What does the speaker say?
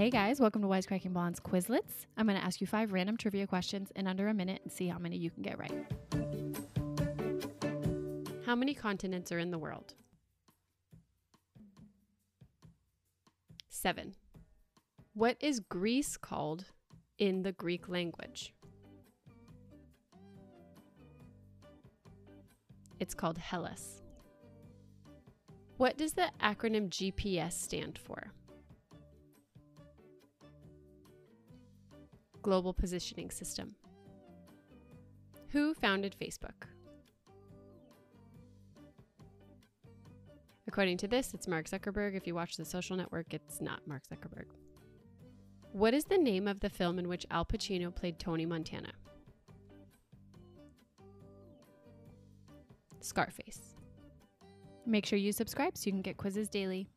Hey guys, welcome to Wisecracking Blondes Quizlets. I'm going to ask you five random trivia questions in under a minute and see how many you can get right. How many continents are in the world? Seven. What is Greece called in the Greek language? It's called Hellas. What does the acronym GPS stand for? Global Positioning System. Who founded Facebook? According to this, it's Mark Zuckerberg. If you watch The Social Network, it's not Mark Zuckerberg. What is the name of the film in which Al Pacino played Tony Montana? Scarface. Make sure you subscribe so you can get quizzes daily.